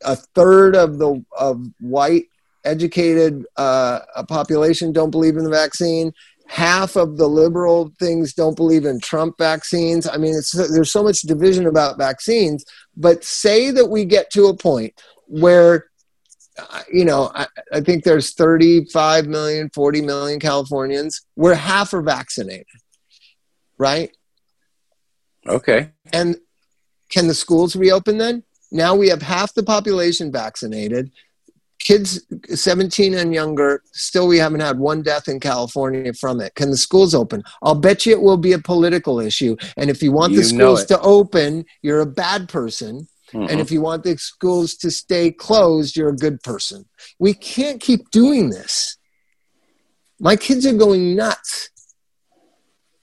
a third of the of white educated uh, population don't believe in the vaccine half of the liberal things don't believe in trump vaccines i mean it's there's so much division about vaccines but say that we get to a point where you know I, I think there's 35 million 40 million californians where half are vaccinated right Okay. and can the schools reopen then? Now we have half the population vaccinated. Kids 17 and younger, still we haven't had one death in California from it. Can the schools open? I'll bet you it will be a political issue. And if you want the You know schools to open, you're a bad person. Mhm. And if you want the schools to stay closed, you're a good person. We can't keep doing this. My kids are going nuts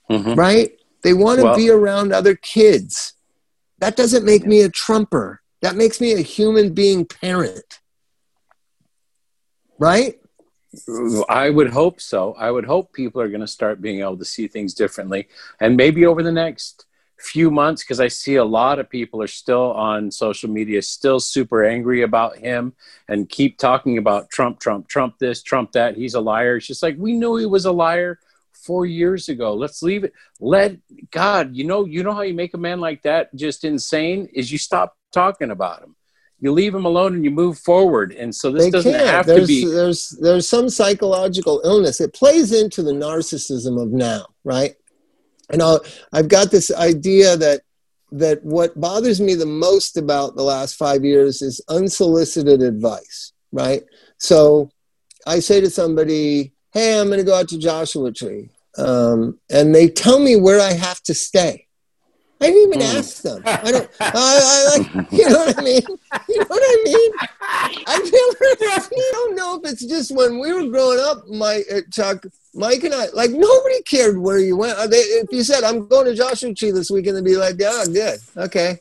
Mhm. right? They want to Well- be around other kids. That doesn't make me a trumper. That makes me a human being parent. Right? I would hope so. I would hope people are going to start being able to see things differently. And maybe over the next few months, because I see a lot of people are still on social media, still super angry about him and keep talking about Trump, Trump, Trump this, Trump that. He's a liar. It's just like, we knew he was a liar four years ago. Let's leave it. Let God, you know, you know how you make a man like that just insane is you stop talking about him. You leave him alone and you move forward. And so this they doesn't can't. have there's, to be. there's there's some psychological illness. It plays into the narcissism of now, right? And I'll, I've got this idea that that what bothers me the most about the last five years is unsolicited advice, right? So I say to somebody, "Hey, I'm going to go out to Joshua Tree," um, and they tell me where I have to stay. I didn't even mm. ask them. I don't. I, I, like. You know what I mean? You know what I mean? I feel. I don't know if it's just when we were growing up, my uh, Chuck, Mike, and I. Like nobody cared where you went. They, if you said I'm going to Joshua Tree this weekend, they'd be like, "Yeah, good, okay."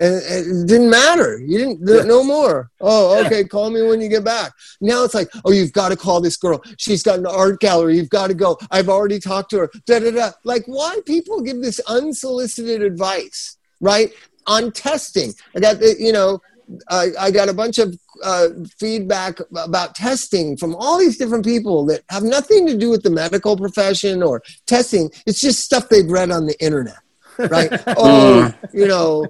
And it didn't matter. You didn't yeah. no more. Oh, okay. Yeah. Call me when you get back. Now it's like, oh, you've got to call this girl. She's got an art gallery. You've got to go. I've already talked to her. Da da da. Like, why people give this unsolicited advice, right? On testing. I got the, you know, I, I got a bunch of uh, feedback about testing from all these different people that have nothing to do with the medical profession or testing. It's just stuff they've read on the internet right? oh, you know,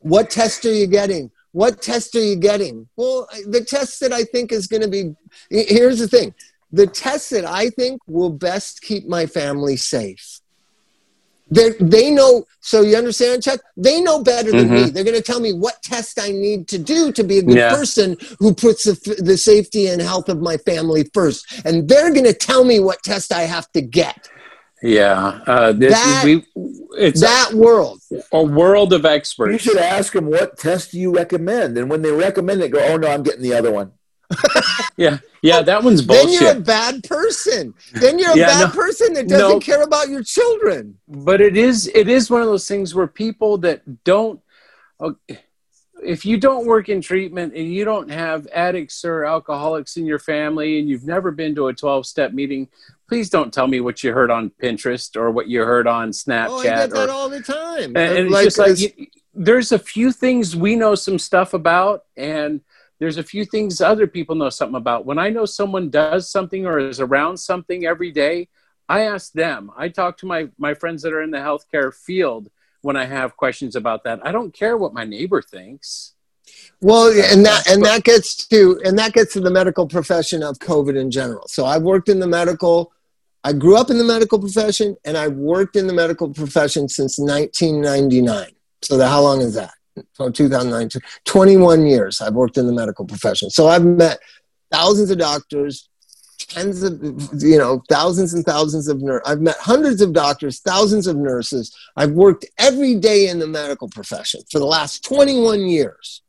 what test are you getting? What test are you getting? Well, the test that I think is going to be here's the thing the test that I think will best keep my family safe. They they know, so you understand, Chuck? They know better than mm-hmm. me. They're going to tell me what test I need to do to be a good yeah. person who puts the, the safety and health of my family first. And they're going to tell me what test I have to get. Yeah, uh, this, that, we, it's that a, world, a world of experts. You should ask them what test do you recommend, and when they recommend it, go, "Oh no, I'm getting the other one." yeah, yeah, that one's bullshit. Then you're a bad person. Then you're a yeah, bad no, person that doesn't no, care about your children. But it is, it is one of those things where people that don't. If you don't work in treatment and you don't have addicts or alcoholics in your family and you've never been to a 12 step meeting please don't tell me what you heard on Pinterest or what you heard on Snapchat. Oh, I get that or, all the time. And, and like, it's just like you, there's a few things we know some stuff about, and there's a few things other people know something about. When I know someone does something or is around something every day, I ask them. I talk to my my friends that are in the healthcare field when I have questions about that. I don't care what my neighbor thinks. Well, uh, and that and that gets to and that gets to the medical profession of COVID in general. So I've worked in the medical. I grew up in the medical profession, and I've worked in the medical profession since 1999. So that, how long is that? From 2009 21 years. I've worked in the medical profession. So I've met thousands of doctors, tens of you know thousands and thousands of nurses i've met hundreds of doctors thousands of nurses i've worked every day in the medical profession for the last 21 years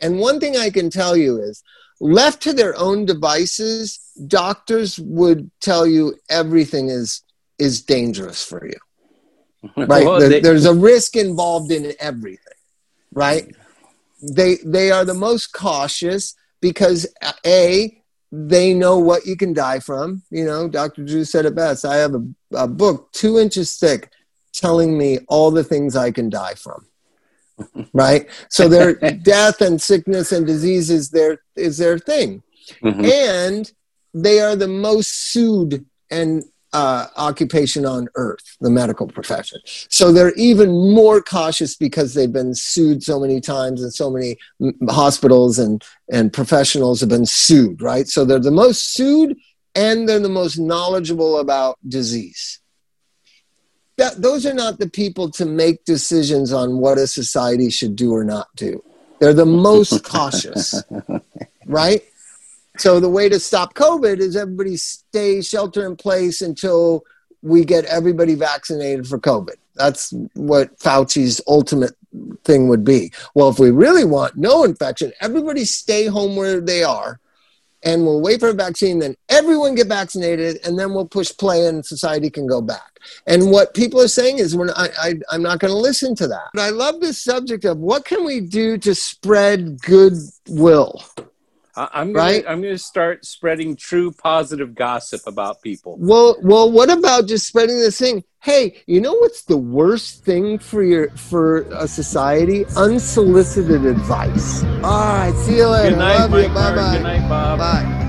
and one thing I can tell you is left to their own devices, doctors would tell you everything is is dangerous for you. Right? well, there, they, there's a risk involved in everything. Right? They they are the most cautious because a they know what you can die from. You know, Dr. Drew said it best. I have a, a book two inches thick telling me all the things I can die from right? So their death and sickness and disease is their is their thing, mm-hmm. and they are the most sued and uh, occupation on earth, the medical profession. So they're even more cautious because they've been sued so many times, and so many hospitals and and professionals have been sued, right? So they're the most sued, and they're the most knowledgeable about disease that those are not the people to make decisions on what a society should do or not do. They're the most cautious, right? So the way to stop COVID is everybody stay shelter in place until we get everybody vaccinated for COVID. That's what Fauci's ultimate thing would be. Well, if we really want no infection, everybody stay home where they are and we'll wait for a vaccine, then everyone get vaccinated, and then we'll push play and society can go back. And what people are saying is, not, I, I'm not going to listen to that. But I love this subject of what can we do to spread goodwill. I'm gonna, right? I'm going to start spreading true positive gossip about people. Well, well, what about just spreading this thing? Hey, you know what's the worst thing for your for a society? Unsolicited advice. All right, see you later. Good night, Mike. Bye bye. Good night, Bob. Bye.